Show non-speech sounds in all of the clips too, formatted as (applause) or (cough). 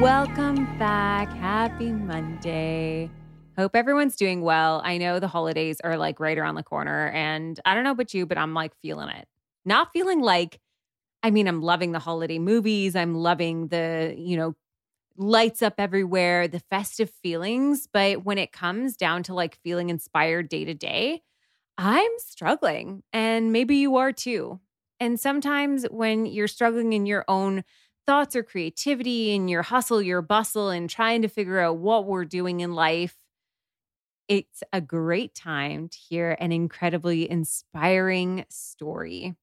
Welcome back. Happy Monday. Hope everyone's doing well. I know the holidays are like right around the corner, and I don't know about you, but I'm like feeling it. Not feeling like, I mean, I'm loving the holiday movies. I'm loving the, you know, lights up everywhere, the festive feelings. But when it comes down to like feeling inspired day to day, I'm struggling. And maybe you are too. And sometimes when you're struggling in your own thoughts or creativity and your hustle, your bustle, and trying to figure out what we're doing in life, it's a great time to hear an incredibly inspiring story.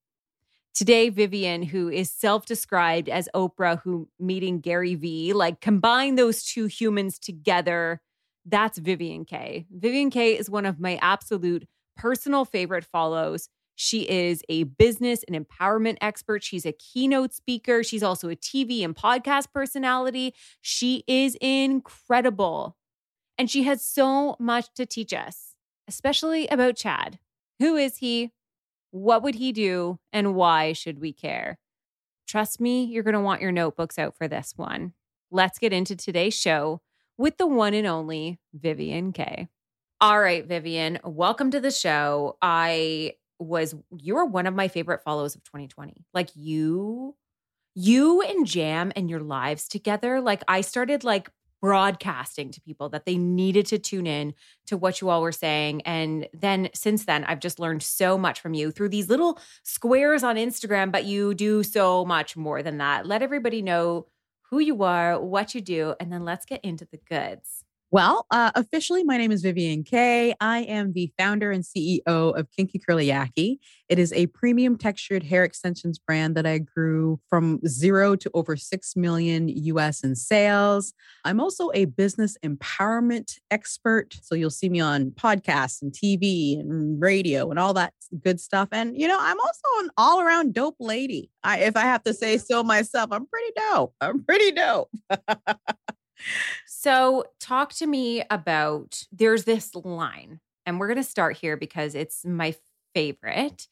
Today, Vivian, who is self described as Oprah, who meeting Gary Vee, like combine those two humans together. That's Vivian Kaye. Vivian Kaye is one of my absolute personal favorite follows. She is a business and empowerment expert. She's a keynote speaker. She's also a TV and podcast personality. She is incredible. And she has so much to teach us, especially about Chad. Who is he? What would he do? And why should we care? Trust me, you're going to want your notebooks out for this one. Let's get into today's show with the one and only Vivian Kaye. All right, Vivian, welcome to the show. I was you were one of my favorite follows of 2020. Like you you and Jam and your lives together, like I started like broadcasting to people that they needed to tune in to what you all were saying. And then since then, I've just learned so much from you through these little squares on Instagram, but you do so much more than that. Let everybody know who you are, what you do, and then let's get into the goods. Well, uh, officially, my name is Vivian Kaye. I am the founder and CEO of Kinky Curly Yaki. It is a premium textured hair extensions brand that I grew from zero to over 6 million US in sales. I'm also a business empowerment expert. So you'll see me on podcasts and TV and radio and all that good stuff. And, you know, I'm also an all around dope lady. I, if I have to say so myself, I'm pretty dope. I'm pretty dope. (laughs) So, talk to me about there's this line, and we're going to start here because it's my favorite.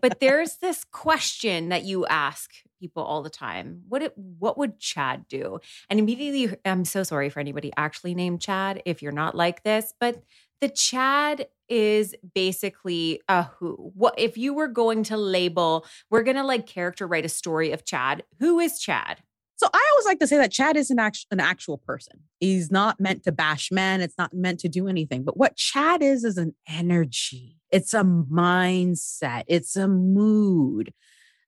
But (laughs) there's this question that you ask people all the time. What it, what would Chad do? And immediately I'm so sorry for anybody actually named Chad if you're not like this, but the Chad is basically a who. What if you were going to label, we're going to like character write a story of Chad. Who is Chad? So I always like to say that Chad is an, act- an actual person. He's not meant to bash men. It's not meant to do anything. But what Chad is is an energy. It's a mindset. It's a mood.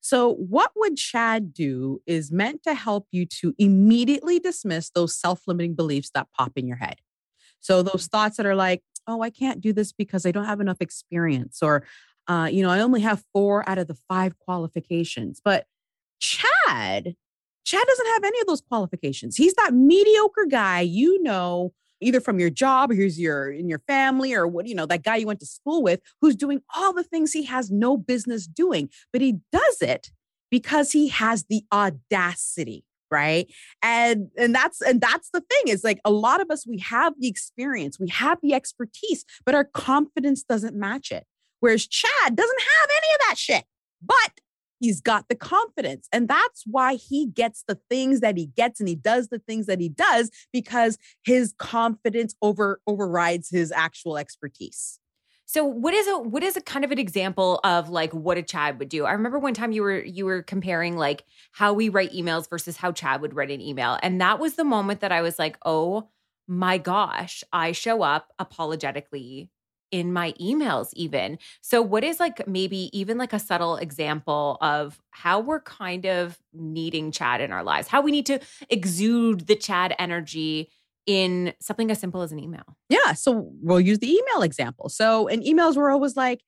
So what would Chad do is meant to help you to immediately dismiss those self-limiting beliefs that pop in your head. So those thoughts that are like, "Oh, I can't do this because I don't have enough experience," or, uh, you know, I only have four out of the five qualifications. But Chad Chad doesn't have any of those qualifications. He's that mediocre guy, you know, either from your job or who's your in your family or what, you know, that guy you went to school with who's doing all the things he has no business doing, but he does it because he has the audacity right? And and that's and that's the thing is like a lot of us we have the experience we have the expertise but our confidence doesn't match it. Whereas chad doesn't have any of that shit. But he's got the confidence and that's why he gets the things that he gets and he does the things that he does because his confidence over overrides his actual expertise so what is a what is a kind of an example of like what a Chad would do? I remember one time you were you were comparing like how we write emails versus how Chad would write an email. And that was the moment that I was like, "Oh my gosh, I show up apologetically in my emails even." So what is like maybe even like a subtle example of how we're kind of needing Chad in our lives? How we need to exude the Chad energy in something as simple as an email. Yeah. So we'll use the email example. So in emails, we're always like,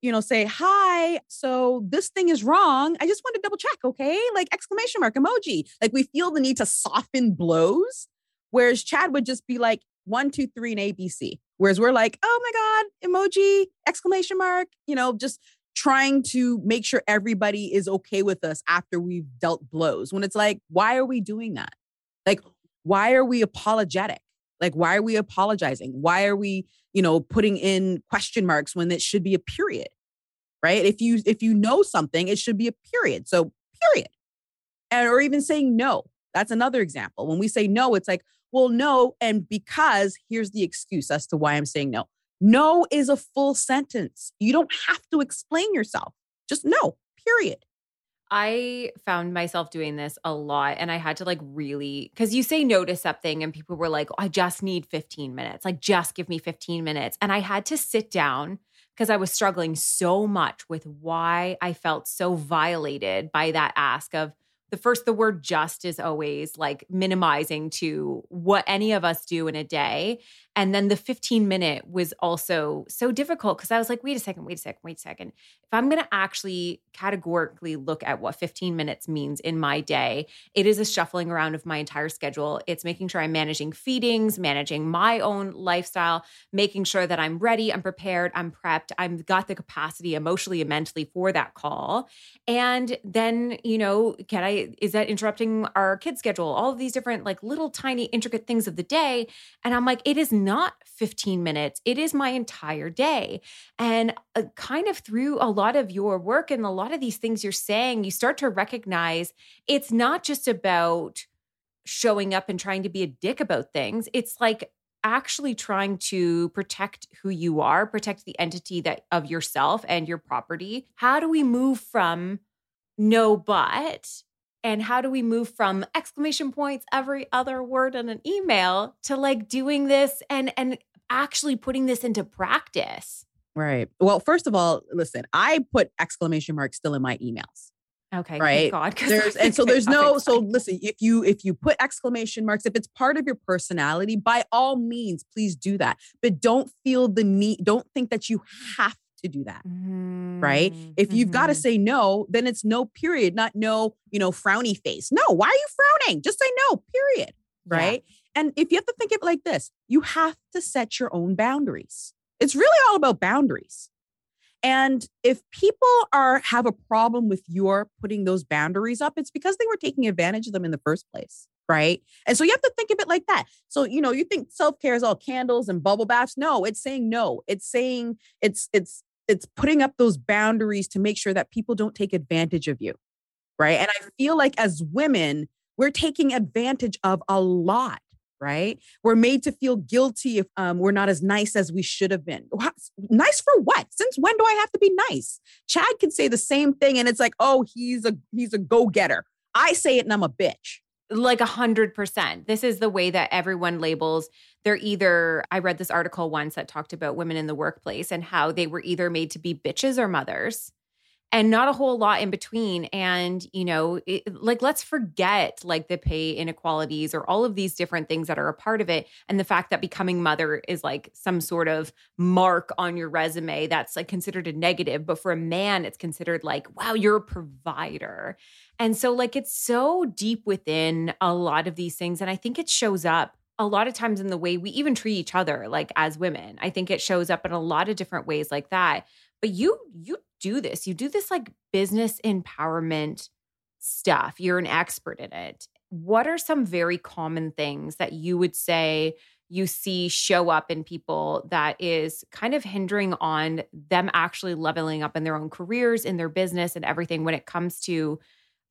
you know, say, hi, so this thing is wrong. I just want to double check, okay? Like exclamation mark emoji. Like we feel the need to soften blows. Whereas Chad would just be like, one, two, three, and ABC. Whereas we're like, oh my God, emoji, exclamation mark, you know, just trying to make sure everybody is okay with us after we've dealt blows. When it's like, why are we doing that? Like, why are we apologetic? Like, why are we apologizing? Why are we, you know, putting in question marks when it should be a period? Right. If you if you know something, it should be a period. So period. And or even saying no. That's another example. When we say no, it's like, well, no, and because here's the excuse as to why I'm saying no. No is a full sentence. You don't have to explain yourself. Just no, period. I found myself doing this a lot and I had to like really cuz you say no to something and people were like I just need 15 minutes like just give me 15 minutes and I had to sit down because I was struggling so much with why I felt so violated by that ask of the first the word just is always like minimizing to what any of us do in a day and then the 15 minute was also so difficult because I was like, wait a second, wait a second, wait a second. If I'm going to actually categorically look at what 15 minutes means in my day, it is a shuffling around of my entire schedule. It's making sure I'm managing feedings, managing my own lifestyle, making sure that I'm ready, I'm prepared, I'm prepped, I've got the capacity emotionally and mentally for that call. And then, you know, can I, is that interrupting our kid schedule? All of these different, like little tiny intricate things of the day. And I'm like, it is not 15 minutes, it is my entire day. And uh, kind of through a lot of your work and a lot of these things you're saying, you start to recognize it's not just about showing up and trying to be a dick about things. It's like actually trying to protect who you are, protect the entity that of yourself and your property. How do we move from no but and how do we move from exclamation points every other word in an email to like doing this and and actually putting this into practice? Right. Well first of all listen i put exclamation marks still in my emails okay right? God there's and so there's no so listen if you if you put exclamation marks if it's part of your personality by all means please do that. But don't feel the need don't think that you have to do that. Mm-hmm. Right. If you've mm-hmm. got to say no, then it's no period, not no, you know, frowny face. No, why are you frowning? Just say no, period. Right. Yeah. And if you have to think of it like this, you have to set your own boundaries. It's really all about boundaries. And if people are have a problem with your putting those boundaries up, it's because they were taking advantage of them in the first place right? And so you have to think of it like that. So, you know, you think self-care is all candles and bubble baths. No, it's saying no. It's saying it's it's it's putting up those boundaries to make sure that people don't take advantage of you right? And i feel like as women we're taking advantage of a lot right? We're made to feel guilty if um, we're not as nice as we should have been. Nice for what? Since when do i have to be nice? Chad can say the same thing and it's like oh he's a he's a go-getter. I say it and i'm a bitch like a hundred percent. This is the way that everyone labels. They're either, I read this article once that talked about women in the workplace and how they were either made to be bitches or mothers and not a whole lot in between. And, you know, it, like, let's forget like the pay inequalities or all of these different things that are a part of it. And the fact that becoming mother is like some sort of mark on your resume that's like considered a negative. But for a man, it's considered like, wow, you're a provider. And so, like, it's so deep within a lot of these things. And I think it shows up a lot of times in the way we even treat each other like as women. I think it shows up in a lot of different ways like that. But you you do this. You do this like business empowerment stuff. You're an expert in it. What are some very common things that you would say you see show up in people that is kind of hindering on them actually leveling up in their own careers, in their business, and everything when it comes to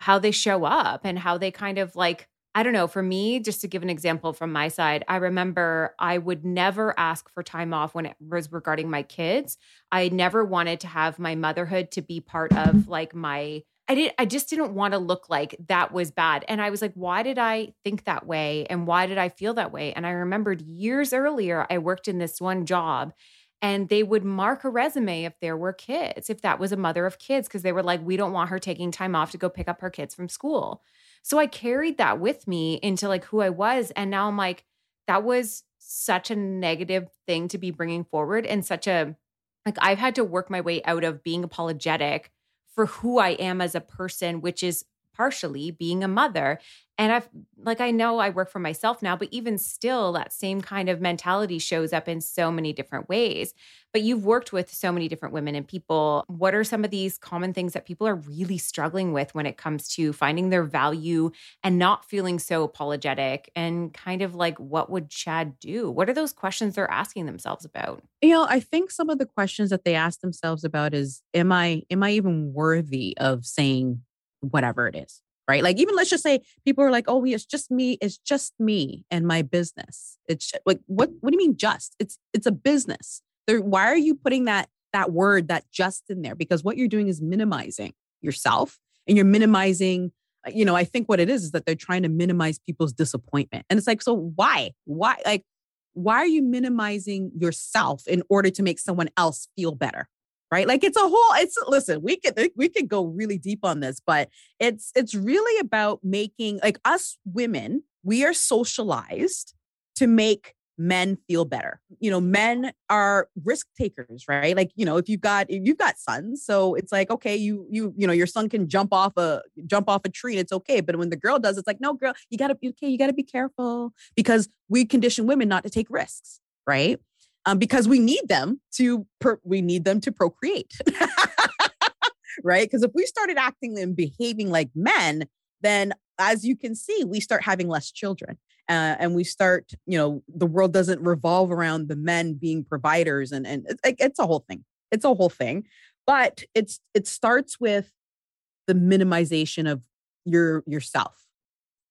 how they show up and how they kind of like I don't know, for me, just to give an example from my side, I remember I would never ask for time off when it was regarding my kids. I never wanted to have my motherhood to be part of like my I did I just didn't want to look like that was bad. And I was like, why did I think that way? And why did I feel that way? And I remembered years earlier, I worked in this one job and they would mark a resume if there were kids, if that was a mother of kids, because they were like, we don't want her taking time off to go pick up her kids from school. So I carried that with me into like who I was. And now I'm like, that was such a negative thing to be bringing forward and such a, like, I've had to work my way out of being apologetic for who I am as a person, which is partially being a mother. And I've like I know I work for myself now, but even still that same kind of mentality shows up in so many different ways. But you've worked with so many different women and people. What are some of these common things that people are really struggling with when it comes to finding their value and not feeling so apologetic and kind of like what would Chad do? What are those questions they're asking themselves about? You know, I think some of the questions that they ask themselves about is am I am I even worthy of saying whatever it is? right? Like even let's just say people are like, "Oh, it's just me. It's just me and my business." It's like what? What do you mean just? It's it's a business. There, why are you putting that that word that just in there? Because what you're doing is minimizing yourself and you're minimizing. Uh, you know, I think what it is is that they're trying to minimize people's disappointment, and it's like, so why? Why? Like, why are you minimizing yourself in order to make someone else feel better? Right? Like it's a whole it's listen we could we could go really deep on this but it's it's really about making like us women we are socialized to make men feel better. You know men are risk takers right? Like you know if you've got if you've got sons so it's like okay you you you know your son can jump off a jump off a tree and it's okay but when the girl does it's like no girl you gotta okay you gotta be careful because we condition women not to take risks right um, because we need them to per- we need them to procreate (laughs) right? Because if we started acting and behaving like men then as you can see we start having less children uh, and we start you know the world doesn't revolve around the men being providers and and it's, it's a whole thing. It's a whole thing but it's it starts with the minimization of your yourself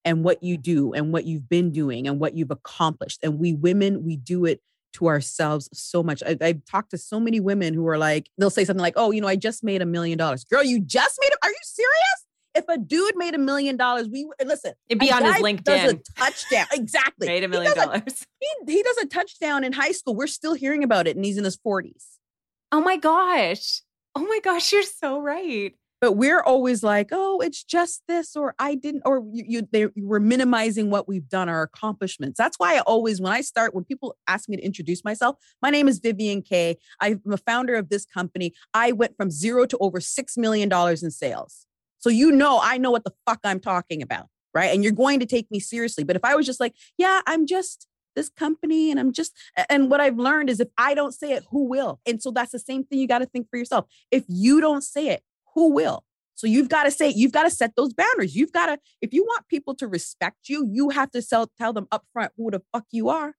and what you do and what you've been doing and what you've accomplished. And we women we do it to ourselves so much. I, have talked to so many women who are like, they'll say something like, "Oh, you know, I just made a million dollars." Girl, you just made it? Are you serious? If a dude made a million dollars, we uh, listen. It'd be on his LinkedIn. Does a touchdown (laughs) exactly? made a million he dollars. he, he does a touchdown in high school. We're still hearing about it, and he's in his forties. Oh my gosh! Oh my gosh! You're so right but we're always like oh it's just this or i didn't or you, you they we're minimizing what we've done our accomplishments. That's why i always when i start when people ask me to introduce myself my name is vivian Kaye i'm a founder of this company. I went from zero to over six million dollars in sales. So you know i know what the fuck i'm talking about right? And you're going to take me seriously. But if i was just like yeah i'm just this company and I'm just and what I've learned is if I don't say it who will? And so that's the same thing you got to think for yourself. If you don't say it who will? So you've got to say, you've got to set those boundaries. You've got to, if you want people to respect you, you have to sell, tell them upfront who the fuck you are.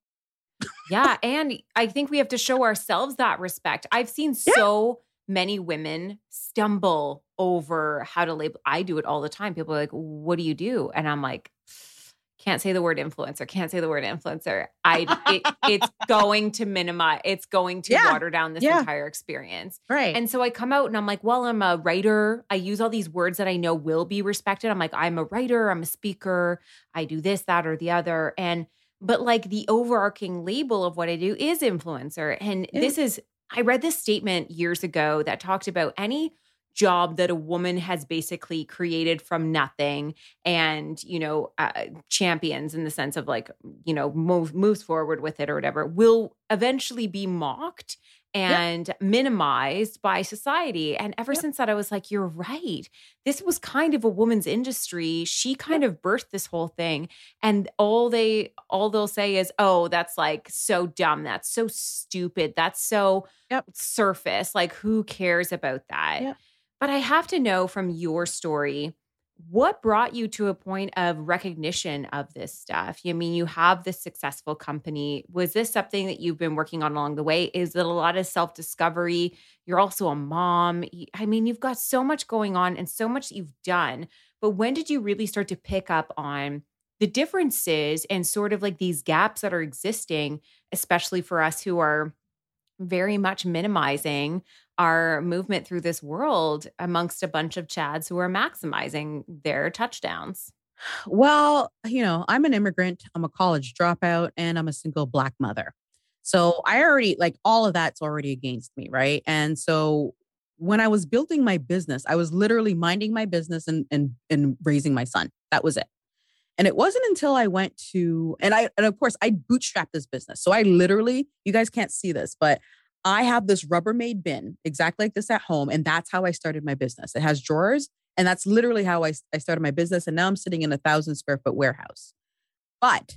yeah. And I think we have to show ourselves that respect. I've seen yeah. so many women stumble over how to label. I do it all the time. People are like, what do you do? And I'm like, can't say the word influencer can't say the word influencer i it, it's (laughs) going to minimize it's going to yeah. water down this yeah. entire experience right and so i come out and i'm like well i'm a writer i use all these words that i know will be respected i'm like i'm a writer i'm a speaker i do this that or the other and but like the overarching label of what i do is influencer and yeah. this is i read this statement years ago that talked about any job that a woman has basically created from nothing and you know uh, champions in the sense of like you know move moves forward with it or whatever will eventually be mocked and yep. minimized by society. And ever yep. since that, I was like, you're right. This was kind of a woman's industry. She kind yep. of birthed this whole thing. And all they all they'll say is, oh, that's like so dumb. That's so stupid. That's so surface. Like, who cares about that? But I have to know from your story what brought you to a point of recognition of this stuff? I mean, you have this successful company. Was this something that you've been working on along the way? Is it a lot of self discovery? You're also a mom. I mean, you've got so much going on and so much you've done. But when did you really start to pick up on the differences and sort of like these gaps that are existing, especially for us who are very much minimizing our movement through this world amongst a bunch of Chads who are maximizing their touchdowns? Well, you know, I'm an immigrant, I'm a college dropout, and I'm a single Black mother. So I already, like, all of that's already against me, right? And so when I was building my business, I was literally minding my business and and and raising my son. That was it. And it wasn't until I went to and I and of course I bootstrapped this business. So I literally, you guys can't see this, but I have this Rubbermaid bin exactly like this at home. And that's how I started my business. It has drawers. And that's literally how I, I started my business. And now I'm sitting in a thousand square foot warehouse. But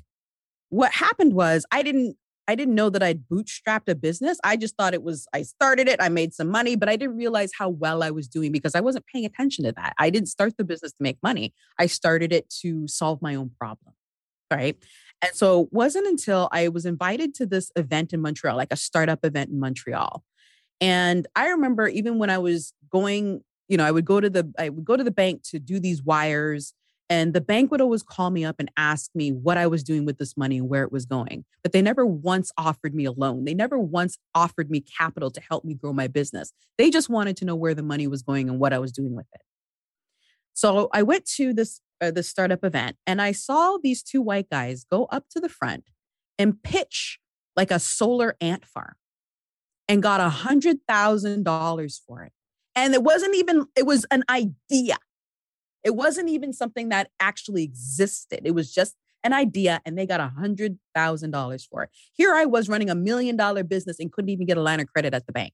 what happened was I didn't I didn't know that I'd bootstrapped a business. I just thought it was, I started it, I made some money, but I didn't realize how well I was doing because I wasn't paying attention to that. I didn't start the business to make money. I started it to solve my own problem. Right. And so it wasn't until I was invited to this event in Montreal, like a startup event in Montreal. And I remember even when I was going, you know, I would go to the I would go to the bank to do these wires and the bank would always call me up and ask me what I was doing with this money and where it was going. But they never once offered me a loan. They never once offered me capital to help me grow my business. They just wanted to know where the money was going and what I was doing with it. So I went to this uh, the startup event and I saw these two white guys go up to the front and pitch like a solar ant farm and got a hundred thousand dollars for it. And it wasn't even, it was an idea. It wasn't even something that actually existed. It was just an idea and they got a hundred thousand dollars for it. Here I was running a million dollar business and couldn't even get a line of credit at the bank.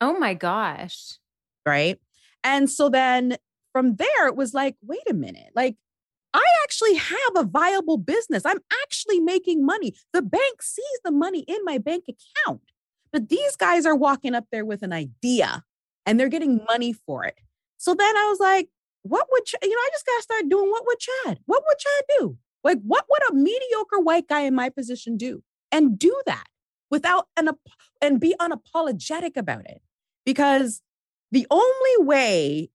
Oh my gosh. Right. And so then from there, it was like, wait a minute, like I actually have a viable business. I'm actually making money. The bank sees the money in my bank account, but these guys are walking up there with an idea and they're getting money for it. So then I was like, what would, you know, I just got to start doing what would Chad? What would Chad do? Like, what would a mediocre white guy in my position do? And do that without an, and be unapologetic about it. Because the only way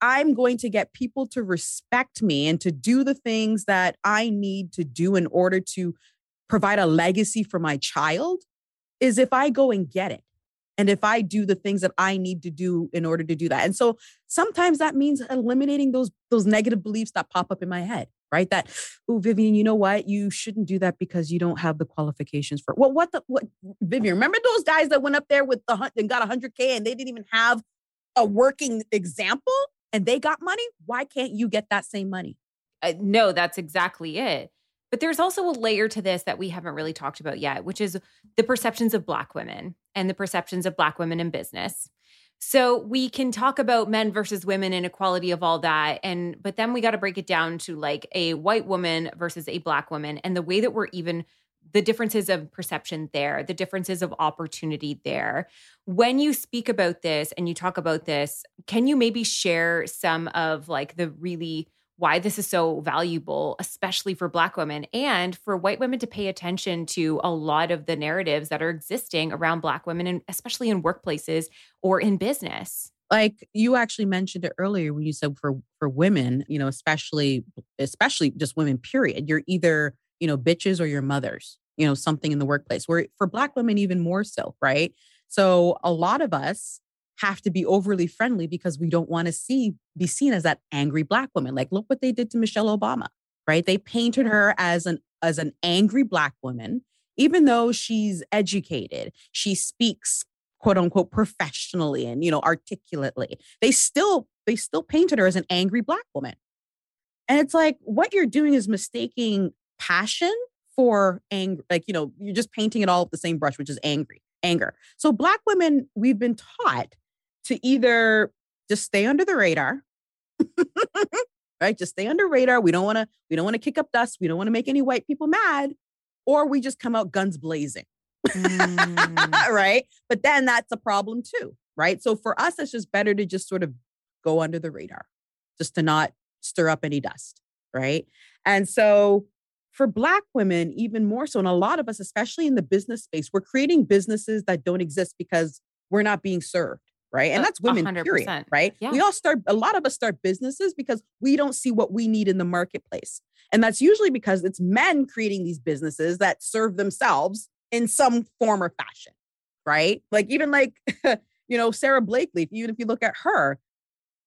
I'm going to get people to respect me and to do the things that I need to do in order to provide a legacy for my child is if I go and get it. And if I do the things that I need to do in order to do that. And so sometimes that means eliminating those those negative beliefs that pop up in my head, right? That, oh, Vivian, you know what? You shouldn't do that because you don't have the qualifications for well, what the what Vivian, remember those guys that went up there with the hunt and got 100K and they didn't even have a working example? and they got money, why can't you get that same money? Uh, no, that's exactly it. But there's also a layer to this that we haven't really talked about yet, which is the perceptions of Black women and the perceptions of Black women in business. So we can talk about men versus women and equality of all that and but then we got to break it down to like a white woman versus a black woman and the way that we're even the differences of perception there, the differences of opportunity there. When you speak about this and you talk about this, can you maybe share some of like the really why this is so valuable, especially for Black women and for white women to pay attention to a lot of the narratives that are existing around Black women, and especially in workplaces or in business? like you actually mentioned it earlier when you said for for women you know especially especially just women period you're either you know, bitches or your mothers, you know, something in the workplace. Where for Black women, even more so, right? So a lot of us have to be overly friendly because we don't want to see be seen as that angry black woman. Like, look what they did to Michelle Obama, right? They painted her as an as an angry black woman, even though she's educated, she speaks quote unquote professionally and you know articulately. They still they still painted her as an angry black woman. And it's like what you're doing is mistaking passion for anger like you know you're just painting it all with the same brush which is angry anger. So black women, we've been taught to either just stay under the radar, right? Just stay under radar. We don't want to, we don't want to kick up dust. We don't want to make any white people mad, or we just come out guns blazing. Mm. (laughs) right. But then that's a problem too. Right. So for us, it's just better to just sort of go under the radar, just to not stir up any dust. Right. And so for Black women, even more so, and a lot of us, especially in the business space, we're creating businesses that don't exist because we're not being served. Right. And that's women, 100%. period. Right. Yeah. We all start, a lot of us start businesses because we don't see what we need in the marketplace. And that's usually because it's men creating these businesses that serve themselves in some form or fashion. Right. Like, even like, (laughs) you know, Sara Blakely, even if you look at her,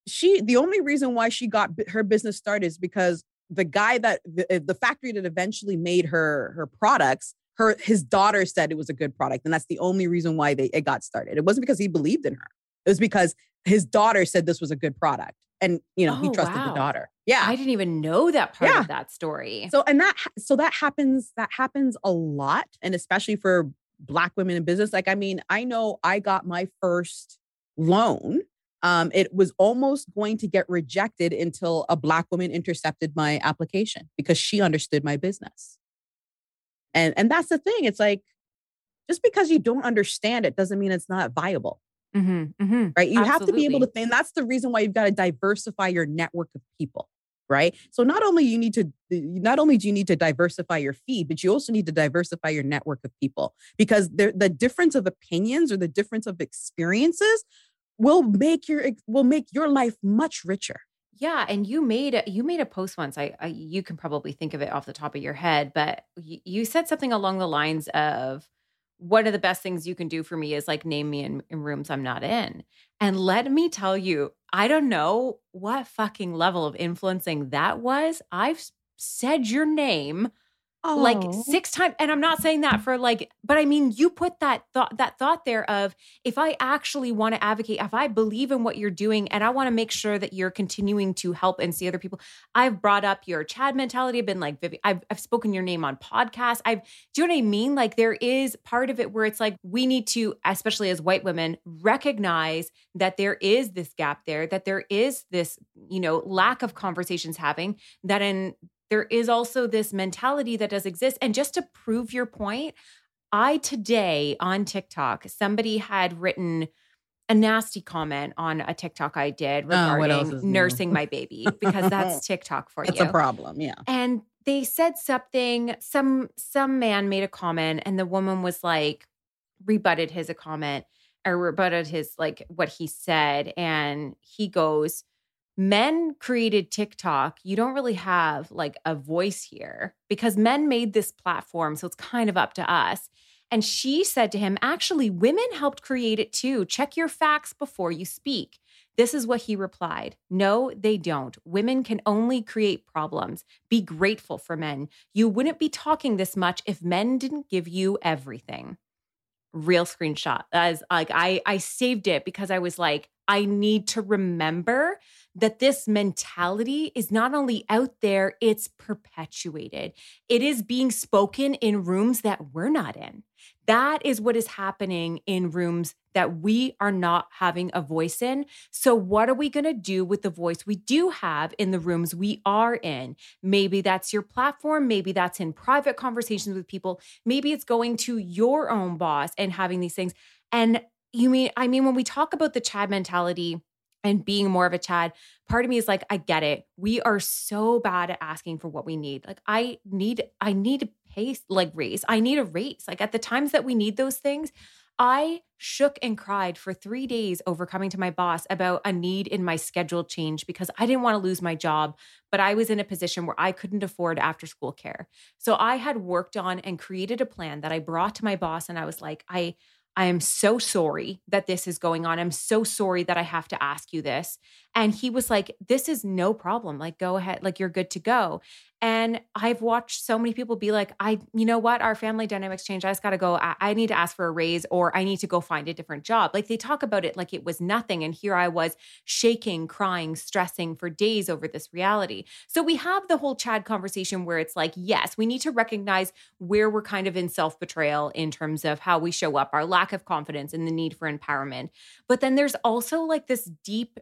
she, the only reason why she got her business started is because the guy that the, uh, the factory that eventually made her her products her his daughter said it was a good product and that's the only reason why they it got started it wasn't because he believed in her it was because his daughter said this was a good product and you know he Oh, trusted wow. the daughter. Yeah. I didn't even know that part Yeah. of that story. so and that so that happens that happens a lot and especially for black women in business. Like i mean i know i got my first loan. Um, it was almost going to get rejected until a black woman intercepted my application because she understood my business. And and that's the thing. It's like just because you don't understand it doesn't mean it's not viable Mhm, mhm. right? You have to be able to think. That's the reason why you've got to diversify your network of people, right? So not only you need to, not only do you need to diversify your feed, but you also need to diversify your network of people because the difference of opinions or the difference of experiences will make your will make your life much richer. Yeah, and you made a, you made a post once. I, I you can probably think of it off the top of your head, but you said something along the lines of one of the best things you can do for me is like name me in, in rooms I'm not in. And let me tell you, I don't know what fucking level of influencing that was. I've said your name like Oh. six times and i'm not saying that for like but i mean you put that thought that thought there of if i actually want to advocate if i believe in what you're doing and i want to make sure that you're continuing to help and see other people i've brought up your chad mentality i've been like Vivi, I've, I've spoken your name on podcasts i've do you know what i mean like there is part of it where it's like we need to especially as white women recognize that there is this gap there that there is this you know lack of conversations having that in there is also this mentality that does exist. And just to prove your point, I today on TikTok, somebody had written a nasty comment on a TikTok I did Oh, regarding new? nursing my baby because that's (laughs) TikTok for you. It's a problem. Yeah. And they said something, some some man made a comment and the woman was like rebutted his a comment or rebutted his like what he said and he goes men created TikTok, you don't really have like a voice here because men made this platform. So it's kind of up to us. And she said to him, actually, women helped create it too. Check your facts before you speak. This is what he replied No, they don't. Women can only create problems. Be grateful for men. You wouldn't be talking this much if men didn't give you everything. Real screenshot. As like I I saved it because I was like, I need to remember that this mentality is not only out there, it's perpetuated. It is being spoken in rooms that we're not in. That is what is happening in rooms that we are not having a voice in. So, what are we going to do with the voice we do have in the rooms we are in? Maybe that's your platform. Maybe that's in private conversations with people. Maybe it's going to your own boss and having these things. And you mean, I mean, when we talk about the Chad mentality, and being more of a Chad, part of me is like, I get it. We are so bad at asking for what we need. Like, I need, I need a pace, like raise. I need a raise. Like at the times that we need those things, I shook and cried for three days over coming to my boss about a need in my schedule change because I didn't want to lose my job, but I was in a position where I couldn't afford after school care. So I had worked on and created a plan that I brought to my boss, and I was like, I, I am so sorry that this is going on. I'm so sorry that I have to ask you this. And he was like, This is no problem. Like, go ahead. Like, you're good to go. And I've watched so many people be like, I, you know what? Our family dynamics change. I just got to go. I, I, need to ask for a raise or I need to go find a different job. Like they talk about it like it was nothing. And here I was shaking, crying, stressing for days over this reality. So we have the whole Chad conversation where it's like, yes, we need to recognize where we're kind of in self betrayal in terms of how we show up, our lack of confidence, and the need for empowerment. But then there's also like this deep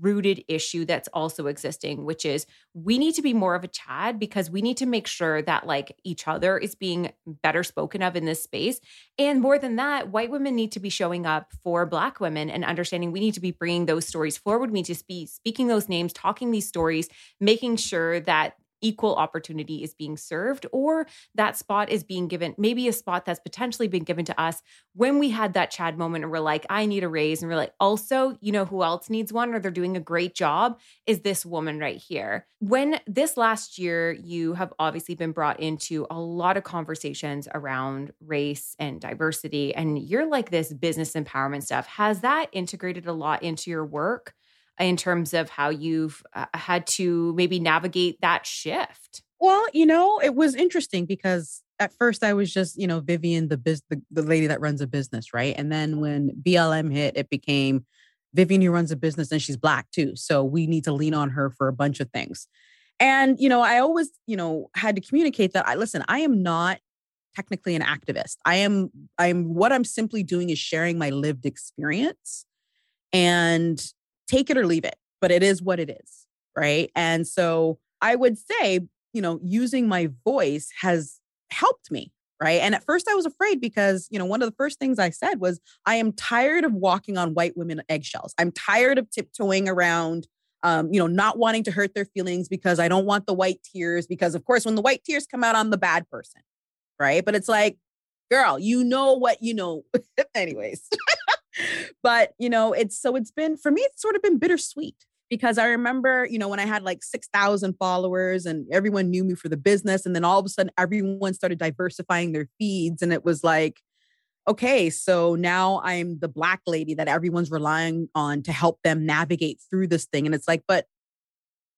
rooted issue that's also existing which is we need to be more of a chad because we need to make sure that like each other is being better spoken of in this space. And more than that white women need to be showing up for black women and understanding we need to be bringing those stories forward. We need to be speaking those names talking these stories making sure that equal opportunity is being served or that spot is being given maybe a spot that's potentially been given to us when we had that chad moment and we're like i need a raise and we're like also you know who else needs one or they're doing a great job is this woman right here. When this last year you have obviously been brought into a lot of conversations around race and diversity and you're like this business empowerment stuff. Has that integrated a lot into your work in terms of how you've uh, had to maybe navigate that shift? Well, you know, it was interesting because at first I was just, you know, Vivian, the biz, the, the lady that runs a business, right? And then when BLM hit, it became Vivian who runs a business and she's black too. So we need to lean on her for a bunch of things. And, you know, I always, you know, had to communicate that I listen, I am not technically an activist. I am, I'm what I'm simply doing is sharing my lived experience. And take it or leave it, but it is what it is. Right. And so I would say, you know, using my voice has helped me. Right. And at first I was afraid because, you know, one of the first things I said was, I am tired of walking on white women eggshells. I'm tired of tiptoeing around um, you know, not wanting to hurt their feelings because I don't want the white tears. Because, of course, when the white tears come out, I'm the bad person. Right. But it's like, girl, you know what you know. (laughs) Anyways. (laughs) but you know, it's so it's been for me, it's sort of been bittersweet because I remember, you know, when I had like 6,000 followers and everyone knew me for the business. And then all of a sudden, everyone started diversifying their feeds. And it was like, okay, so now I'm the black lady that everyone's relying on to help them navigate through this thing. And it's like, but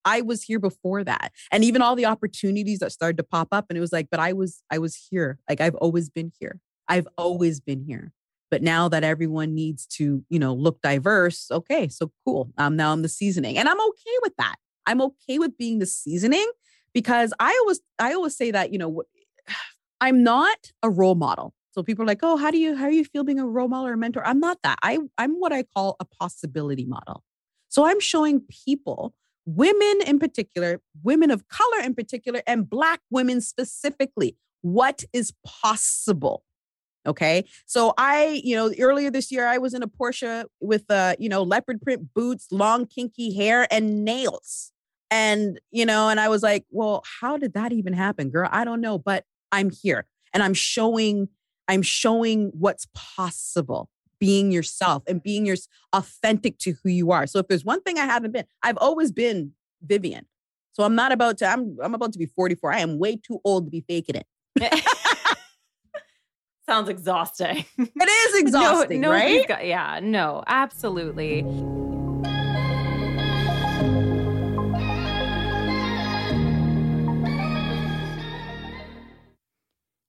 I was here before that. And even all the opportunities that started to pop up. And it was like, but I was, I was here. Like I've always been here. I've always been here. But now that everyone needs to, you know, look diverse, okay, so cool. Um, now I'm the seasoning, and I'm okay with that. I'm okay with being the seasoning because I always, I always say that, you know, (sighs) I'm not a role model. So people are like, oh, how do you, how do you feel being a role model or mentor? I'm not that. I, I'm what I call a possibility model. So I'm showing people women in particular, women of color in particular, and Black women specifically, what is possible. Okay. So I, you know, earlier this year, I was in a Porsche with, uh, you know, leopard print boots, long, kinky hair, and nails. And, you know, and I was like, well, how did that even happen, girl? I don't know, but I'm here and I'm showing, I'm showing what's possible being yourself and being your authentic to who you are. So if there's one thing I haven't been, I've always been Vivian. So I'm not about to, I'm, I'm about to be 44. I am way too old to be faking it. (laughs) Sounds exhausting. (laughs) It is exhausting, no, no, right? Got, yeah, no, absolutely.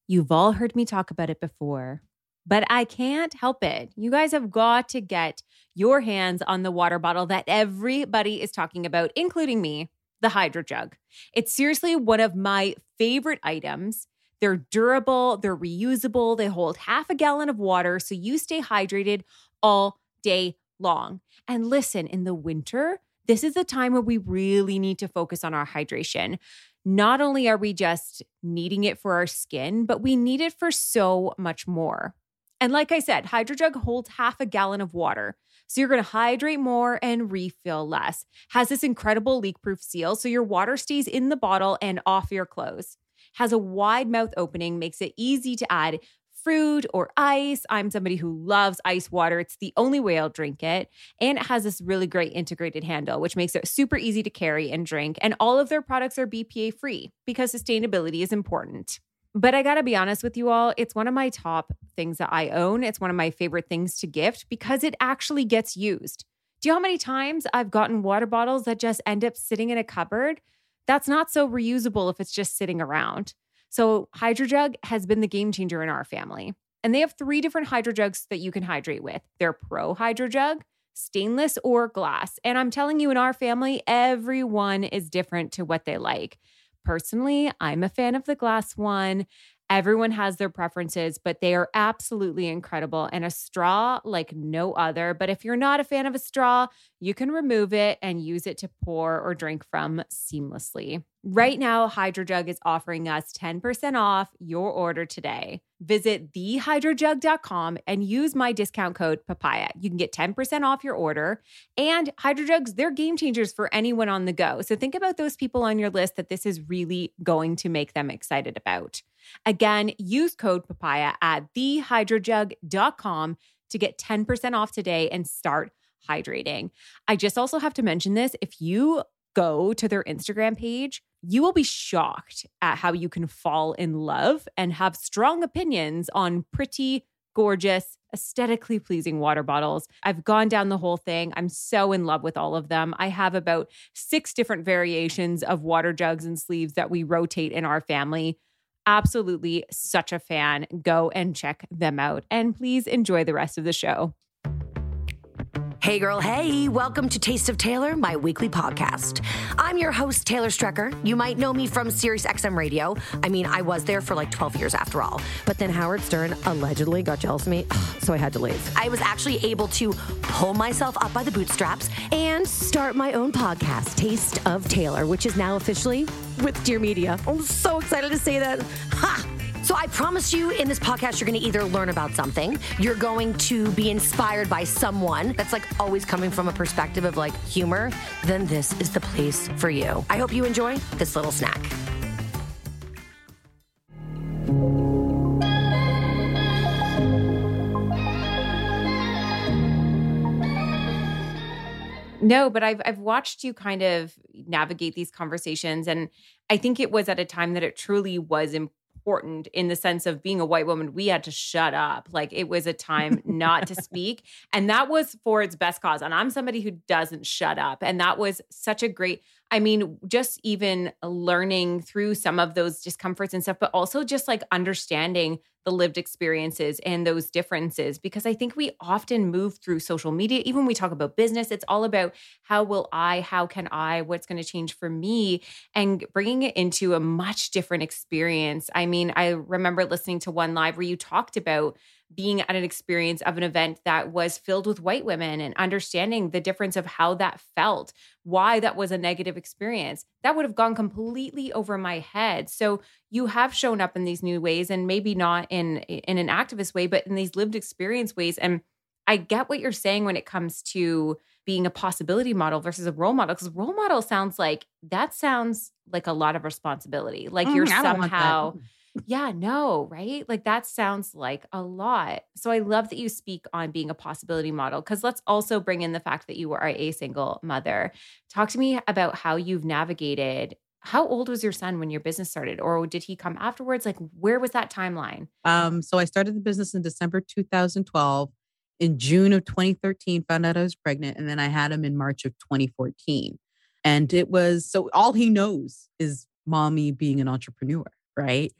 You've all heard me talk about it before, but I can't help it. You guys have got to get your hands on the water bottle that everybody is talking about, including me, the HydroJug. It's seriously one of my favorite items. They're durable, they're reusable, they hold half a gallon of water, so you stay hydrated all day long. And listen, in the winter, this is a time where we really need to focus on our hydration. Not only are we just needing it for our skin, but we need it for so much more. And like I said, HydroJug holds half a gallon of water. So you're going to hydrate more and refill less. Has this incredible leak-proof seal so your water stays in the bottle and off your clothes has a wide mouth opening, makes it easy to add fruit or ice. I'm somebody who loves ice water. It's the only way I'll drink it. And it has this really great integrated handle, which makes it super easy to carry and drink. And all of their products are BPA free because sustainability is important. But I gotta be honest with you all, it's one of my top things that I own. It's one of my favorite things to gift because it actually gets used. Do you know how many times I've gotten water bottles that just end up sitting in a cupboard? That's not so reusable if it's just sitting around. So, HydroJug has been the game changer in our family. And they have three different HydroJugs that you can hydrate with. They're Pro HydroJug, stainless, or glass. And I'm telling you, in our family, everyone is different to what they like. Personally, I'm a fan of the glass one. Everyone has their preferences, but they are absolutely incredible and a straw like no other. But if you're not a fan of a straw, you can remove it and use it to pour or drink from seamlessly. Right now, HydroJug is offering us 10% off your order today. Visit thehydrojug.com and use my discount code papaya. You can get 10% off your order. And HydroJugs, they're game changers for anyone on the go. So think about those people on your list that this is really going to make them excited about. Again, use code papaya at thehydrojug.com to get 10% off today and start hydrating. I just also have to mention this if you go to their Instagram page, you will be shocked at how you can fall in love and have strong opinions on pretty, gorgeous, aesthetically pleasing water bottles. I've gone down the whole thing. I'm so in love with all of them. I have about six different variations of water jugs and sleeves that we rotate in our family. Absolutely such a fan. Go and check them out. And please enjoy the rest of the show. Hey, girl, hey, welcome to Taste of Taylor, my weekly podcast. I'm your host, Taylor Strecker. You might know me from Sirius XM Radio. I mean, I was there for like 12 years after all. But then Howard Stern allegedly got jealous of me, so I had to leave. I was actually able to pull myself up by the bootstraps and start my own podcast, Taste of Taylor, which is now officially with Dear Media. I'm so excited to say that. Ha! So I promise you in this podcast, you're going to either learn about something, you're going to be inspired by someone that's like always coming from a perspective of like humor, then this is the place for you. I hope you enjoy this little snack. No, but I've I've watched you kind of navigate these conversations and I think it was at a time that it truly was important in the sense of being a white woman we had to shut up. Like it was a time (laughs) not to speak. And that was for its best cause. And i'm somebody who doesn't shut up. And that was such a great i mean just even learning through some of those discomforts and stuff but also just like understanding the lived experiences and those differences because I think we often move through social media. Even when we talk about business, it's all about how will I, how can I, what's going to change for me, and bringing it into a much different experience. I mean, I remember listening to one live where you talked about being at an experience of an event that was filled with white women and understanding the difference of how that felt, why that was a negative experience. That would have gone completely over my head. So you have shown up in these new ways and maybe not in in an activist way, but in these lived experience ways and I get what you're saying when it comes to being a possibility model versus a role model because role model sounds like that sounds like a lot of responsibility. Like Mm, you're I don't want that. somehow yeah, no, right? Like that sounds like a lot. So I love that you speak on being a possibility model because let's also bring in the fact that you are a single mother. Talk to me about how you've navigated. How old was your son when your business started, or did he come afterwards? Like, where was that timeline? Um, so I started the business in December 2012. In June of 2013, found out I was pregnant, and then I had him in March of 2014. And it was so all he knows is mommy being an entrepreneur, right?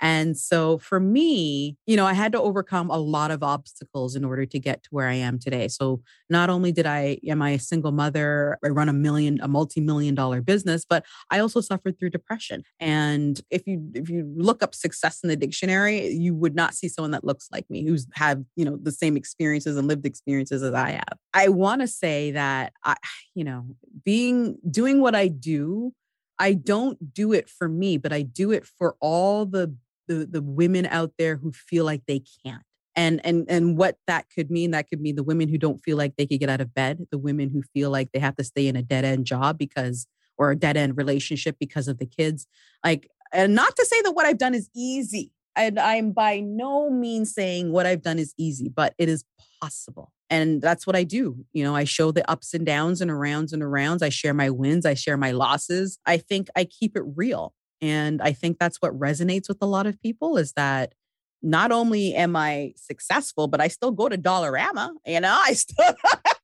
And so for me, you know, I had to overcome a lot of obstacles in order to get to where I am today. So not only did I am I a single mother, I run a million, a multi-million dollar business, but I also suffered through depression. And if you if you look up success in the dictionary, you would not see someone that looks like me who's had, you know, the same experiences and lived experiences as I have. I want to say that I, you know, being doing what I do I don't do it for me, but I do it for all the the, the women out there who feel like they can't. And and and what that could mean, that could mean the women who don't feel like they could get out of bed, the women who feel like they have to stay in a dead end job because or a dead end relationship because of the kids. Like, and not to say that what I've done is easy. And I'm by no means saying what I've done is easy, but it is possible. And that's what I do. You know, I show the ups and downs and arounds and arounds. I share my wins, I share my losses. I think I keep it real. And I think that's what resonates with a lot of people is that not only am I successful, but I still go to Dollarama. You know, I still, (laughs)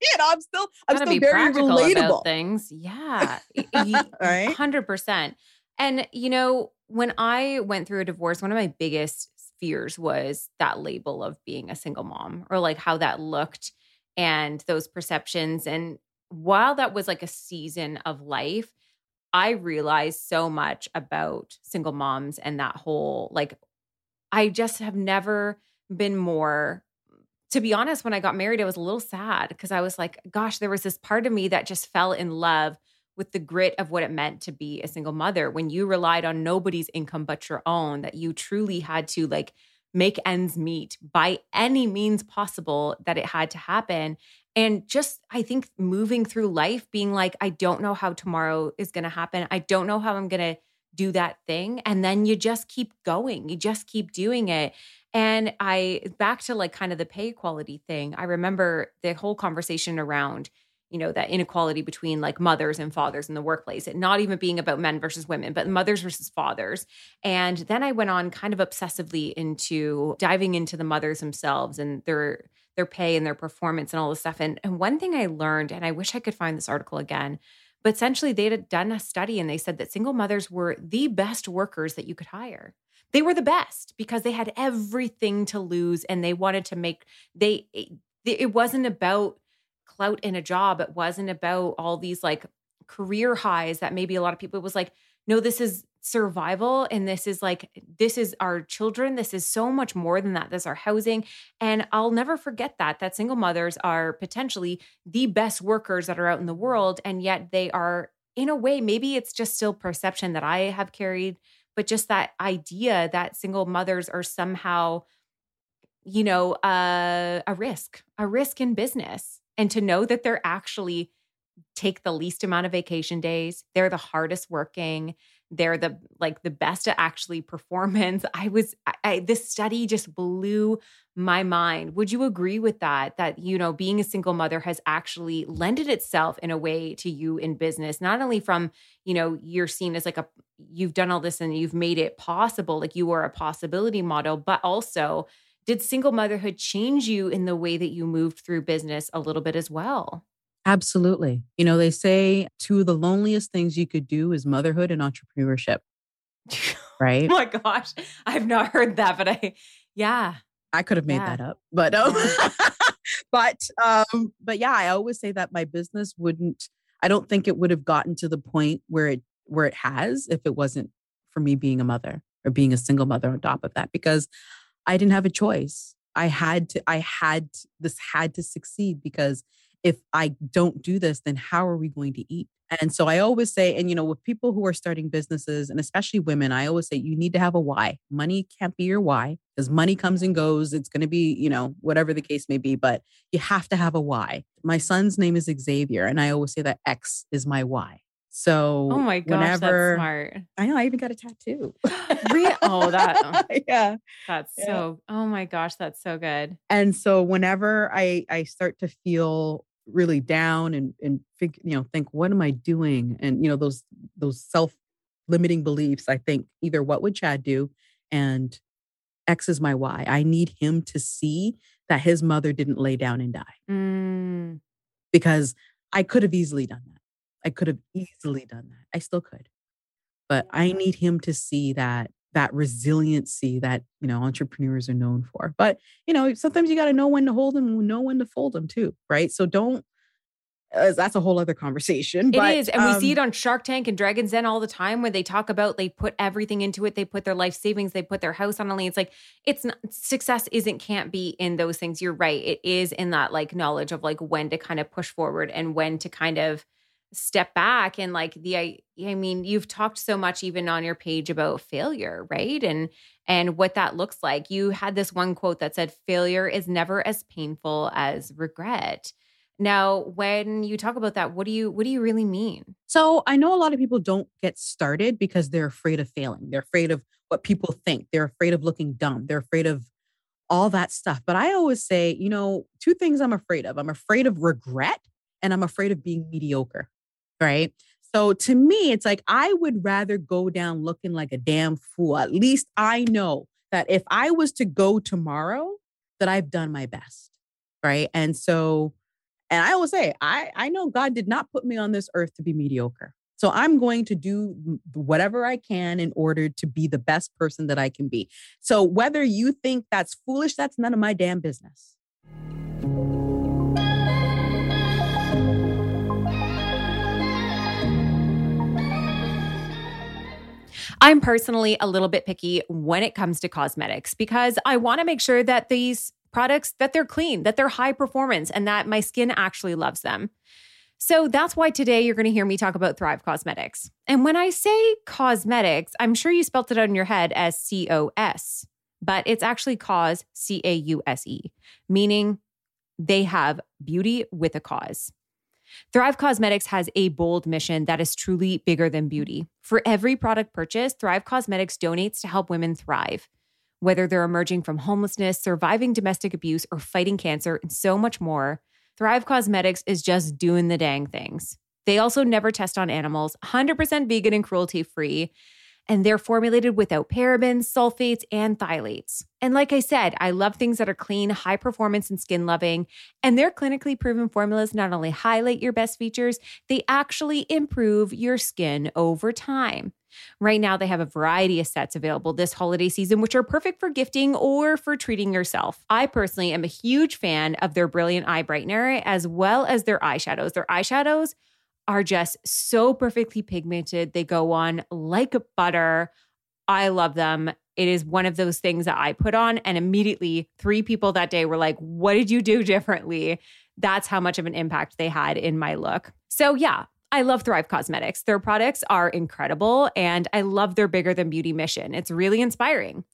you know, I'm still, I'm still very relatable. things. Yeah. (laughs) Right? Hundred percent. And you know, when I went through a divorce, one of my biggest fears was that label of being a single mom or like how that looked and those perceptions. And while that was like a season of life, I realized so much about single moms and that whole like I just have never been more to be honest when I got married I was a little sad because I was like gosh there was this part of me that just fell in love with the grit of what it meant to be a single mother when you relied on nobody's income but your own that you truly had to like make ends meet by any means possible that it had to happen and just i think moving through life being like i don't know how tomorrow is going to happen. I don't know how i'm going to do that thing. And then you just keep going. You just keep doing it. And i back to like kind of the pay equality thing i remember the whole conversation around you know that inequality between like mothers and fathers in the workplace it not even being about men versus women but mothers versus fathers. And then i went on kind of obsessively into diving into the mothers themselves and their their pay and their performance and all this stuff. And, and one thing i learned and i wish i could find this article again but essentially they had done a study and they said that single mothers were the best workers that you could hire. They were the best because they had everything to lose and they wanted to make they it wasn't about clout in a job. It wasn't about all these like career highs that maybe a lot of people it was like, no, this is survival. And this is like, this is our children. This is so much more than that. This is our housing. And I'll never forget that, that single mothers are potentially the best workers that are out in the world. And yet they are, in a way, maybe it's just still perception that I have carried, but just that idea that single mothers are somehow, you know, uh, a risk, a risk in business and to know that they're actually take the least amount of vacation days they're the hardest working they're the like the best at actually performance. (laughs) I was I, I, this study just blew my mind. Would you agree with that that you know being a single mother has actually lended itself in a way to you in business not only from you know you're seen as like a you've done all this and you've made it possible like you are a possibility model but also did single motherhood change you in the way that you moved through business a little bit as well? Absolutely. You know, they say two of the loneliest things you could do is motherhood and entrepreneurship. (laughs) Right? oh my gosh. I've not heard that, but I, yeah. I could have made Yeah. that up, but um, (laughs) (laughs) but um, but yeah, I always say that my business wouldn't. I don't think it would have gotten to the point where it where it has if it wasn't for me being a mother or being a single mother on top of that because I didn't have a choice. I had to. I had this had to succeed because if I don't do this, then how are we going to eat? And so I always say, and you know, with people who are starting businesses and especially women, I always say you need to have a why. Money can't be your why because money comes and goes. It's going to be, you know, whatever the case may be, but you have to have a why. My son's name is Xavier, and I always say that X is my why. So Oh my gosh, whenever that's smart. I know, I even got a tattoo. Oh, that- (laughs) yeah. That's Yeah. so, oh my gosh, that's so good. and so whenever i i start to feel really down and and fig, you know think what am i doing and you know those those self limiting beliefs i think either what would chad do and x is my why i need him to see that his mother didn't lay down and die Mm, because i could have easily done that i could have easily done that i still could but i need him to see that that resiliency that you know entrepreneurs are known for but you know sometimes you got to know when to hold them and know when to fold them too right so don't uh, that's a whole other conversation It is, but, and we see um, it on Shark Tank and Dragon's Den all the time when they talk about they put everything into it. They put their life savings, they put their house on a lien. It's like it's not success isn't can't be in those things. You're right. It is in that like knowledge of like when to kind of push forward and when to kind of step back and like the I, I mean you've talked so much even on your page about failure right and and what that looks like you had this one quote that said failure is never as painful as regret now when you talk about that what do you what do you really mean So I know a lot of people don't get started because they're afraid of failing. They're afraid of what people think. They're afraid of looking dumb. They're afraid of all that stuff. But I always say, you know, two things I'm afraid of. I'm afraid of regret and I'm afraid of being mediocre. Right. So to me, it's like I would rather go down looking like a damn fool. At least I know that if I was to go tomorrow, that I've done my best. Right. And so, and I always say, I, I know God did not put me on this earth to be mediocre. So I'm going to do whatever I can in order to be the best person that I can be. So whether you think that's foolish, that's none of my damn business. I'm personally a little bit picky when it comes to cosmetics because I want to make sure that these products that they're clean, that they're high performance and that my skin actually loves them. So that's why today you're going to hear me talk about Thrive Causemetics. And when I say cosmetics, I'm sure you spelt it out in your head as C O S, but it's actually cause C A U S E, meaning they have beauty with a cause. Thrive Causemetics has a bold mission that is truly bigger than beauty. For every product purchase, Thrive Causemetics donates to help women thrive. Whether they're emerging from homelessness, surviving domestic abuse, or fighting cancer, and so much more, Thrive Causemetics is just doing the dang things. They also never test on animals, 100% vegan and cruelty free and they're formulated without parabens, sulfates, and phthalates. And like I said, I love things that are clean, high performance, and skin loving. And their clinically proven formulas not only highlight your best features, they actually improve your skin over time. Right now, they have a variety of sets available this holiday season, which are perfect for gifting or for treating yourself. I personally am a huge fan of their Brilliant Eye Brightener as well as their eyeshadows. Their eyeshadows are just so perfectly pigmented. They go on like butter. I love them. It is one of those things that I put on, and immediately three people that day were like, What did you do (laughs) differently? That's how much of an impact they had in my look. So, yeah, I love Thrive Causemetics. Their products are incredible, and I love their bigger than beauty mission. It's really inspiring.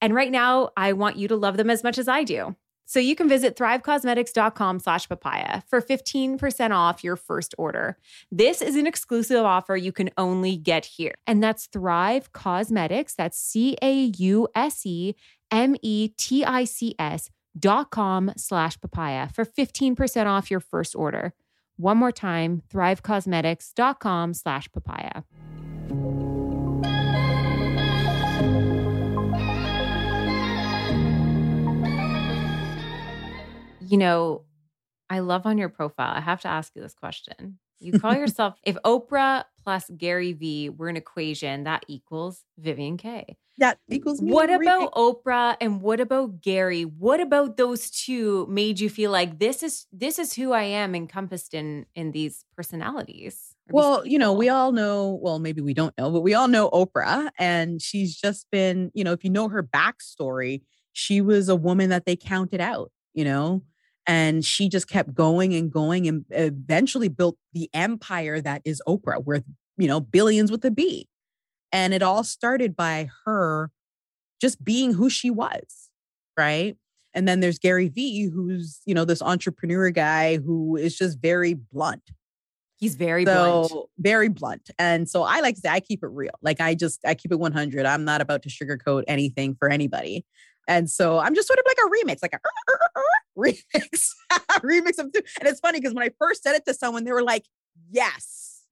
And right now, I want you to love them as much as I do. So you can visit thrivecausemetics.com slash papaya for 15% off your first order. This is an exclusive offer you can only get here. And that's Thrive Causemetics. That's C-A-U-S-E-M-E-T-I-C-S dot com slash papaya for 15% off your first order. One more time, thrivecausemetics.com slash papaya. You know, I love on your profile. I have to ask you this question. You call (laughs) yourself, if Oprah plus Gary Vee were an equation, that equals Vivian Kaye. That equals me. What about Oprah and what about Gary? What about those two made you feel like this is this is who I am encompassed in in these personalities? Well, you know, we all know, well, maybe we don't know, but we all know Oprah. And she's just been, you know, if you know her backstory, she was a woman that they counted out, you know, and she just kept going and going and eventually built the empire that is Oprah, worth, you know, billions with a B. And it all started by her just being who she was, right? And then there's Gary Vee, who's, you know, this entrepreneur guy who is just very blunt. He's very so, blunt. Very blunt. And so I like to say I keep it real. Like I just I keep it 100. I'm not about to sugarcoat anything for anybody. And so I'm just sort of like a remix, like a uh, uh, uh, remix, (laughs) remix of two. And it's funny because when I first said it to someone, they were like, yes,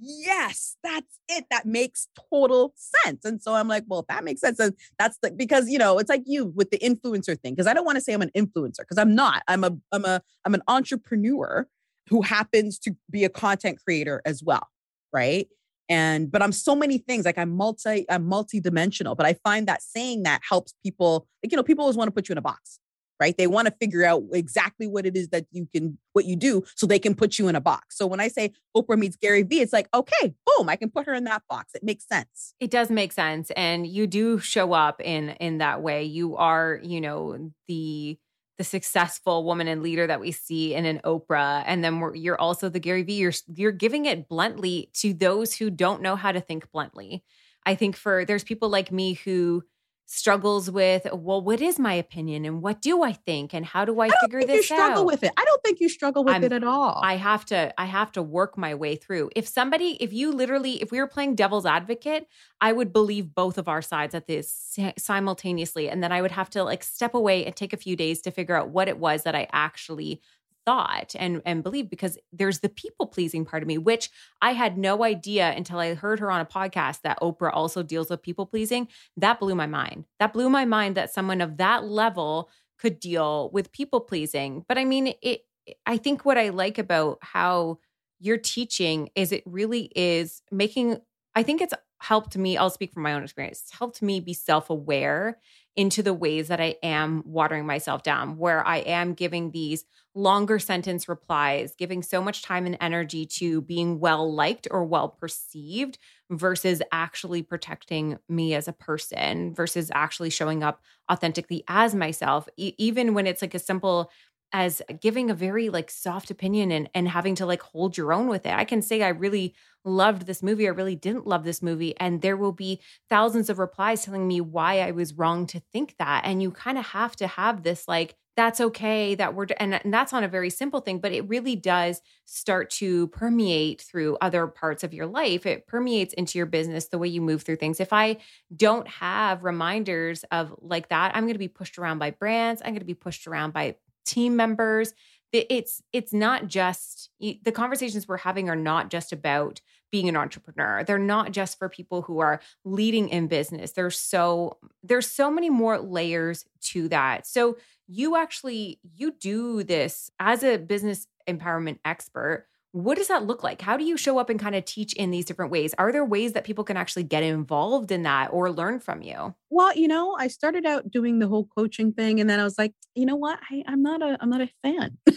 yes, that's it. That makes total sense. And so I'm like, well, if that makes sense, then that's the because you know, it's like you with the influencer thing. Cause I don't want to say I'm an influencer because I'm not. I'm a I'm a I'm an entrepreneur who happens to be a content creator as well. Right and but i'm so many things like i'm multi i'm multi-dimensional but i find that saying that helps people like you know people always want to put you in a box right? They want to figure out exactly what it is that you can what you do so they can put you in a box. So when i say oprah meets gary vee it's like okay boom i can put her in that box. It makes sense. It does make sense and you do show up in in that way. You are you know the the successful woman and leader that we see in an Oprah, and then you're also the Gary Vee. You're you're giving it bluntly to those who don't know how to think bluntly. I think for there's people like me who struggles with well what is my opinion and what do i think and how do i, I figure this out you struggle out? with it. I don't think you struggle with I'm, it at all. I have to i have to work my way through. If somebody if you literally if we were playing devil's advocate i would believe both of our sides at this simultaneously and then i would have to like step away and take a few days to figure out what it was that i actually thought and and believe because there's the people pleasing part of me which I had no idea until I heard her on a podcast that Oprah also deals with people pleasing. That blew my mind. That blew my mind that someone of that level could deal with people pleasing. But I mean it I think what I like about how you're teaching is it really is making I think it's helped me I'll speak from my own experience it's helped me be self-aware into the ways that I am watering myself down, where I am giving these longer sentence replies, giving so much time and energy to being well liked or well perceived versus actually protecting me as a person, versus actually showing up authentically as myself, e- even when it's like a simple as giving a very like soft opinion and and having to like hold your own with it. I can say I really loved this movie I really didn't love this movie and there will be thousands of replies telling me why I was wrong to think that and you kind of have to have this like that's okay that we're and, and that's on a very simple thing but it really does start to permeate through other parts of your life it permeates into your business the way you move through things if i don't have reminders of like that i'm going to be pushed around by brands i'm going to be pushed around by team members it's it's not just the conversations we're having are not just about being an entrepreneur. They're not just for people who are leading in business. There's so there's so many more layers to that. So you actually you do this as a business empowerment expert what does that look like? How do you show up and kind of teach in these different ways? Are there ways that people can actually get involved in that or learn from you? Well, you know, I started out doing the whole coaching thing, and then I was like, you know what? I, am not a I'm not a fan. (laughs)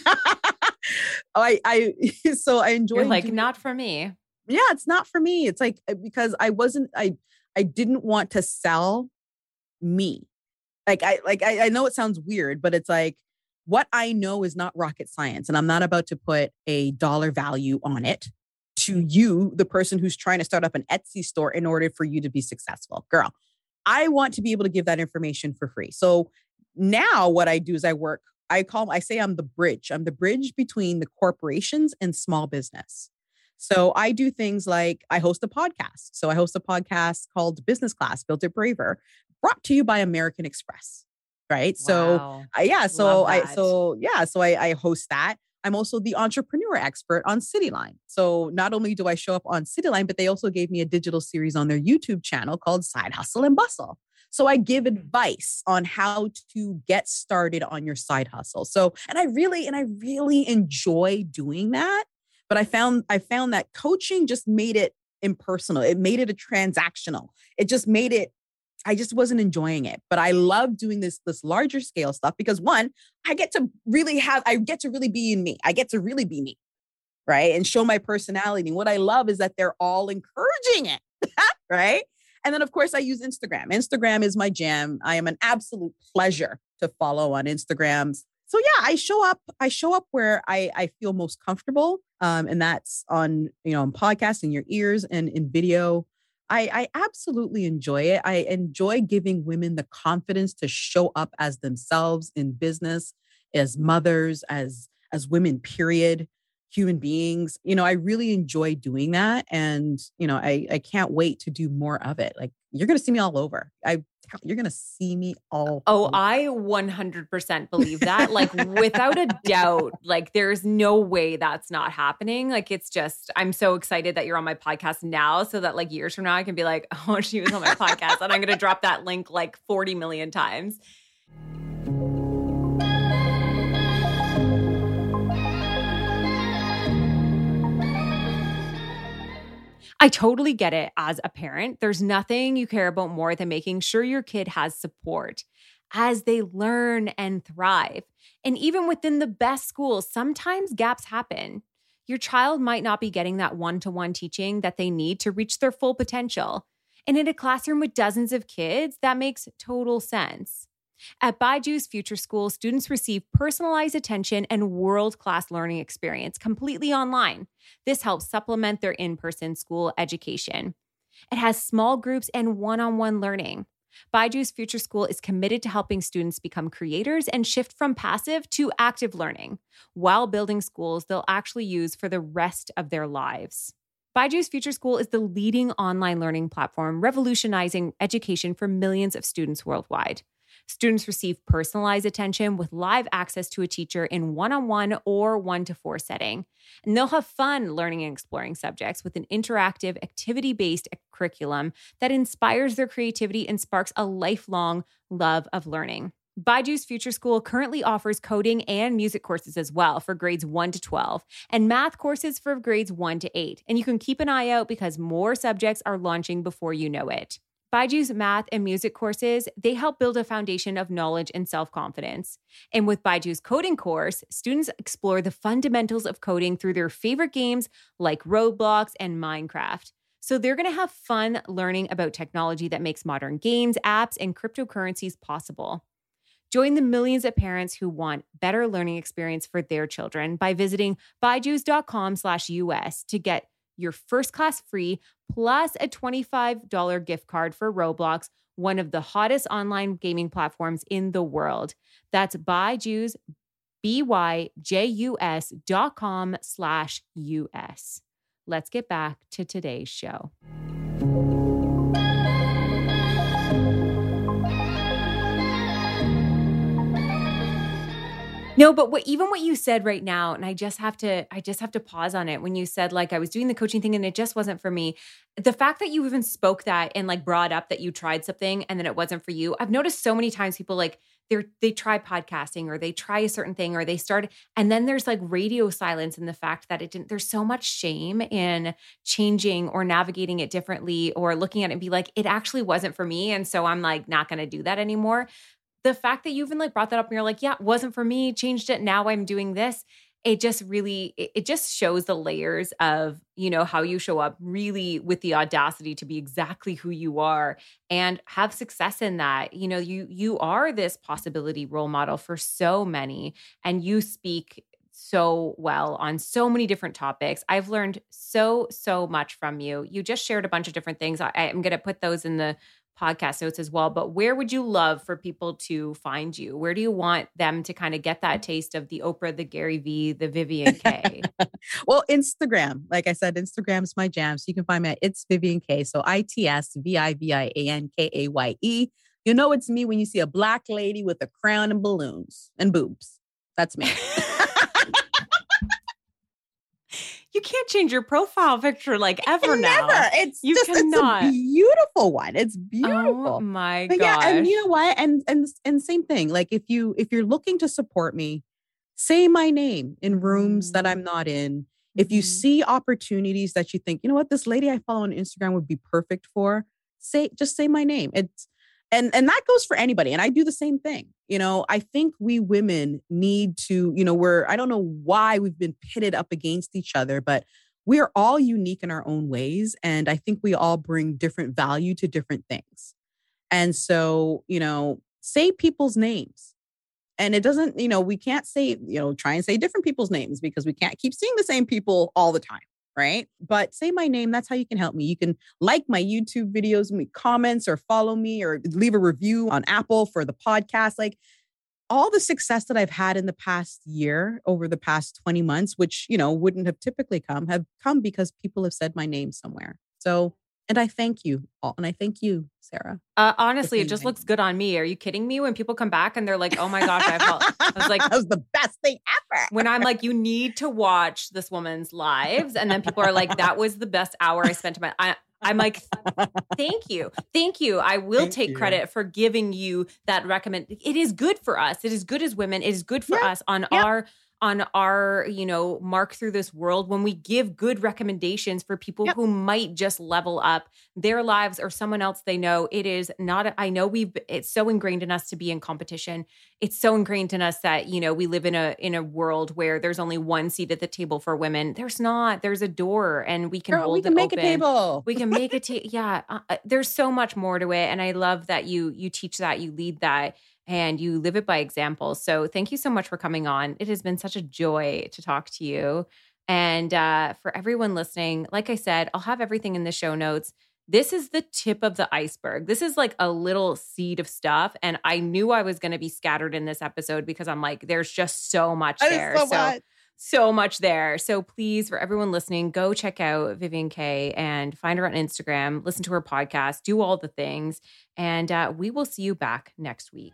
I I (laughs) so I enjoy like doing, not for me. Yeah, it's not for me. It's like uh, because I wasn't I I didn't want to sell me. Like I like I, I know it sounds weird, but it's like what I know is not rocket science, and I'm not about to put a dollar value on it to you, the person who's trying to start up an Etsy store in order for you to be successful. Girl, I want to be able to give that information for free. So now what I do is I work, I call, I say I'm the bridge. I'm the bridge between the corporations and small business. So I do things like I host a podcast. So I host a podcast called Business Class Built It Braver, brought to you by American Express right? Wow. So uh, yeah, so I so yeah, so I, I host that. I'm also the entrepreneur expert on Cityline. So not only do I show up on Cityline, but they also gave me a digital series on their YouTube channel called Side Hustle and Bustle. So I give mm. advice on how to get started on your side hustle. So and I really and I really enjoy doing that. But I found I found that coaching just made it impersonal. It made it a transactional. It just made it I just wasn't enjoying it. But I love doing this this larger scale stuff because one, I get to really have I get to really be in me. I get to really be me. Right? And show my personality. And what I love is that they're all encouraging it. (laughs) right? And then of course I use Instagram. Instagram is my jam. I am an absolute pleasure to follow on Instagrams. So yeah, I show up. I show up where I I feel most comfortable, um, and that's on you know on podcasts in your ears and in video. I, I absolutely enjoy it. I enjoy giving women the confidence to show up as themselves in business, as mothers, as as women, period, human beings. You know, I really enjoy doing that. And, you know, I, I can't wait to do more of it. Like you're gonna see me all over. I you're going to see me all. Oh, I 100% believe that. like, without a (laughs) doubt, like, there's no way that's not happening. Like, it's just, I'm so excited that you're on my podcast now so that, like, years from now, I can be like, (laughs) oh, she was on my podcast. And I'm going to drop that link like 40 million times. I totally get it as a parent. There's nothing you care about more than making sure your kid has support as they learn and thrive. And even within the best schools, sometimes gaps happen. Your child might not be getting that one to one teaching that they need to reach their full potential. And in a classroom with dozens of kids, that makes total sense. At Byju's Future School, students receive personalized attention and world class learning experience completely online. This helps supplement their in person school education. It has small groups and one on one learning. Byju's Future School is committed to helping students become creators and shift from passive to active learning while building schools they'll actually use for the rest of their lives. Byju's Future School is the leading online learning platform revolutionizing education for millions of students worldwide. Students receive personalized attention with live access to a teacher in one on one or one to four setting. And they'll have fun learning and exploring subjects with an interactive, activity based curriculum that inspires their creativity and sparks a lifelong love of learning. Byju's Future School currently offers coding and music courses as well for grades 1 to 12 and math courses for grades 1 to 8. And you can keep an eye out because more subjects are launching before you know it. Byju's math and music courses, they help build a foundation of knowledge and self-confidence. And with Byju's coding course, students explore the fundamentals of coding through their favorite games like Roblox and Minecraft. So they're going to have fun learning about technology that makes modern games, apps, and cryptocurrencies possible. Join the millions of parents who want better learning experience for their children by visiting byju's.com slash US to get your first class free plus a $25 gift card for Roblox, one of the hottest online gaming platforms in the world. That's byju's, B-Y-J-U-S dot com slash US. Let's get back to today's show. No, but what even what you said right now, and I just have to, I just have to pause on it when you said like I was doing the coaching thing and it just wasn't for me. The fact that you even spoke that and like brought up that you tried something and then it wasn't for you. I've noticed so many times people like they're they try podcasting or they try a certain thing or they start and then there's like radio silence in the fact that it didn't there's so much shame in changing or navigating it differently or looking at it and be like it actually wasn't for me and so I'm like not going to do that anymore the fact that you even like brought that up and you're like, yeah, wasn't for me, changed it. Now I'm doing this. It just really, it just shows the layers of, you know, how you show up really with the audacity to be exactly who you are and have success in that. You know, you, you are this possibility role model for so many and you speak so well on so many different topics. I've learned so, so much from you. You just shared a bunch of different things. I, am going to put those in the podcast notes as well. But where would you love for people to find you? Where do you want them to kind of get that taste of the Oprah, the Gary Vee, the Vivian Kaye? (laughs) well, Instagram, like I said, Instagram's my jam. So you can find me at It's Vivian Kaye. So I T S V I V I A N K A Y E. You know it's me when you see a black lady with a crown and balloons and boobs. That's me. (laughs) you can't change your profile picture like ever now. Never. It's you just, cannot. It's a beautiful one. It's beautiful. Oh my gosh. yeah, and you know what? And and and same thing. Like if you if you're looking to support me, say my name in rooms that Mm. I'm not in. If you Mhm. see opportunities that you think, you know what, this lady I follow on Instagram would be perfect for, say just say my name. It's and and that goes for anybody. And I do the same thing. You know, I think we women need to, you know, we're I don't know why we've been pitted up against each other, but we are all unique in our own ways. And I think we all bring different value to different things. And so, you know, say people's names. And it doesn't, you know, we can't say, you know, try and say different people's names because we can't keep seeing the same people all the time. Right. But say my name. That's how you can help me. You can like my YouTube videos, make comments, or follow me, or leave a review on Apple for the podcast. Like all the success that I've had in the past year, over the past 20 months, which, you know, wouldn't have typically come, have come because people have said my name somewhere. So, and I thank you all. And I thank you, Sarah. Uh, honestly, it just looks good on me. Are you kidding me? When people come back and they're like, "Oh my gosh, I felt," (laughs) I was like, that was the best thing ever. when I'm like, "You need to watch this woman's lives," and then people are like, "That was the best hour I spent in my." I, I'm like, thank you, thank you. I will Thank take you. credit for giving you that recommend. It is good for us. It is good as women. It is good for Yeah, us on yeah. our on our you know mark through this world when we give good recommendations for people Yep. who might just level up their lives or someone else they know. It is not i know we've it's so ingrained in us to be in competition. It's so ingrained in us that you know we live in a in a world where there's only one seat at the table for women. There's not. There's a door and we can Girl, hold we can it make open. a table. we can make it ta- yeah uh, uh, there's so much more to it and i love that you you teach that you lead that and you live it by example so thank you so much for coming on it has been such a joy to talk to you and uh, for everyone listening like i said i'll have everything in the show notes this is the tip of the iceberg this is like a little seed of stuff and i knew i was going to be scattered in this episode because i'm like there's just so much That there so so much. so much there. So please, for everyone listening, go check out Vivian Kaye and find her on Instagram, listen to her podcast, do all the things. And uh, we will see you back next week.